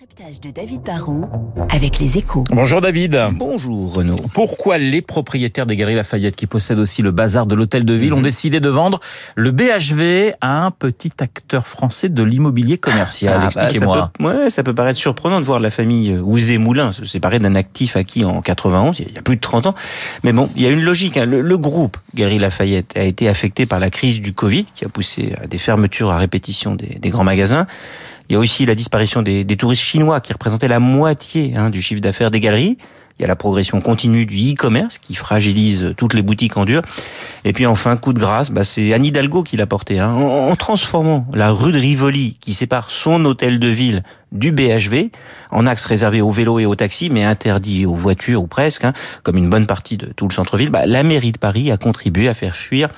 décryptage de David Barrault avec les échos. Bonjour David. Bonjour Renaud. Pourquoi les propriétaires des Galeries Lafayette qui possèdent aussi le bazar de l'hôtel de ville ont décidé de vendre le BHV à un petit acteur français de l'immobilier commercial? Ah, bah, Expliquez-moi. ça, peut, ouais, ça peut paraître surprenant de voir la famille Ouzé-Moulin se séparer d'un actif acquis en 91, il y a plus de 30 ans. Mais bon, il y a une logique. hein. Le, le groupe Galeries Lafayette a été affecté par la crise du Covid qui a poussé à des fermetures à répétition des, des grands magasins. Il y a aussi la disparition des, des touristes chinois qui représentaient la moitié hein, du chiffre d'affaires des galeries. Il y a la progression continue du e-commerce qui fragilise toutes les boutiques en dur. Et puis enfin, coup de grâce, bah, c'est Anne Hidalgo qui l'a porté. Hein, en transformant la rue de Rivoli, qui sépare son hôtel de ville du BHV, en axe réservé aux vélos et aux taxis, mais interdit aux voitures ou presque, hein, comme une bonne partie de tout le centre-ville, bah, la mairie de Paris a contribué à faire fuir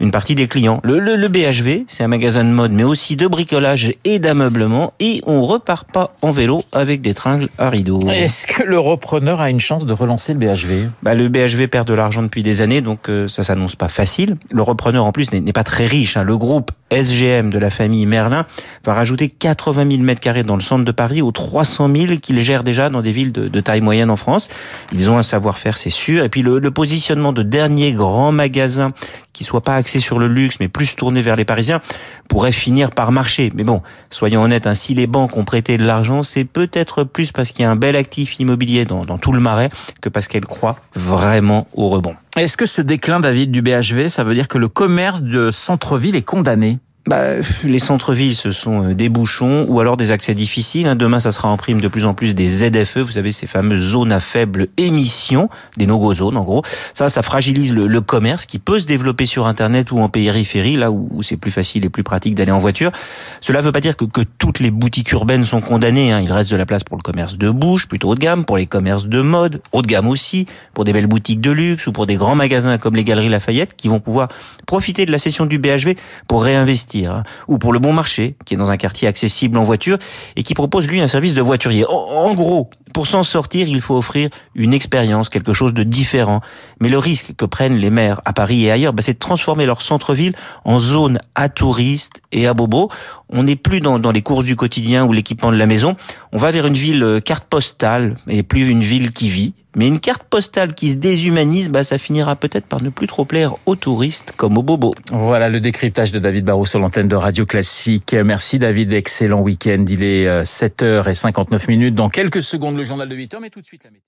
une partie des clients. Le, le, le BHV, c'est un magasin de mode, mais aussi de bricolage et d'ameublement, et on repart pas en vélo avec des tringles à rideaux. Est-ce que le repreneur a une chance de relancer le BHV Bah, le BHV perd de l'argent depuis des années, donc euh, ça s'annonce pas facile. Le repreneur en plus n'est pas très riche. hein. Le groupe SGM de la famille Merlin va rajouter 80 000 mètres carrés dans le centre de Paris aux 300 000 qu'il gère déjà dans des villes de, de taille moyenne en France. Ils ont un savoir-faire, c'est sûr. Et puis le, le positionnement de dernier grand magasin qui soit pas axé sur le luxe, mais plus tourné vers les Parisiens, pourrait finir par marcher. Mais bon, soyons honnêtes, hein, si les banques ont prêté de l'argent, c'est peut-être plus parce qu'il y a un bel actif immobilier dans, dans tout le marais que parce qu'elles croient vraiment au rebond. Est-ce que ce déclin, David, du BHV, ça veut dire que le commerce de centre-ville est condamné? Bah, les centres-villes, ce sont euh, des bouchons ou alors des accès difficiles. hein. Demain, ça sera en prime de plus en plus des ZFE, vous savez, ces fameuses zones à faible émission, des no-go zones en gros. Ça, ça fragilise le, commerce qui peut se développer sur Internet ou en périphérie, là où, c'est plus facile et plus pratique d'aller en voiture. Cela ne veut pas dire que, que toutes les boutiques urbaines sont condamnées. hein. Il reste de la place pour le commerce de bouche, plutôt haut de gamme, pour les commerces de mode, haut de gamme aussi, pour des belles boutiques de luxe ou pour des grands magasins comme les Galeries Lafayette qui vont pouvoir profiter de la session du BHV pour réinvestir hein, ou pour le Bon Marché, qui est dans un quartier accessible en voiture et qui propose lui un service de voiturier. En, gros, pour s'en sortir, il faut offrir une expérience, quelque chose de différent. Mais le risque que prennent les maires à Paris et ailleurs, bah, c'est de transformer leur centre-ville en zone à touristes et à bobos. On n'est plus dans, dans les courses du quotidien ou l'équipement de la maison. On va vers une ville euh, carte postale et plus une ville qui vit. Mais une carte postale qui se déshumanise, bah, ça finira peut-être par ne plus trop plaire aux touristes comme aux bobos. Voilà le décryptage de David Barrault sur l'antenne de Radio Classique. Merci David, excellent week-end. Il est 7h59 minutes. Dans quelques secondes, le journal de 8h, mais tout de suite la météo.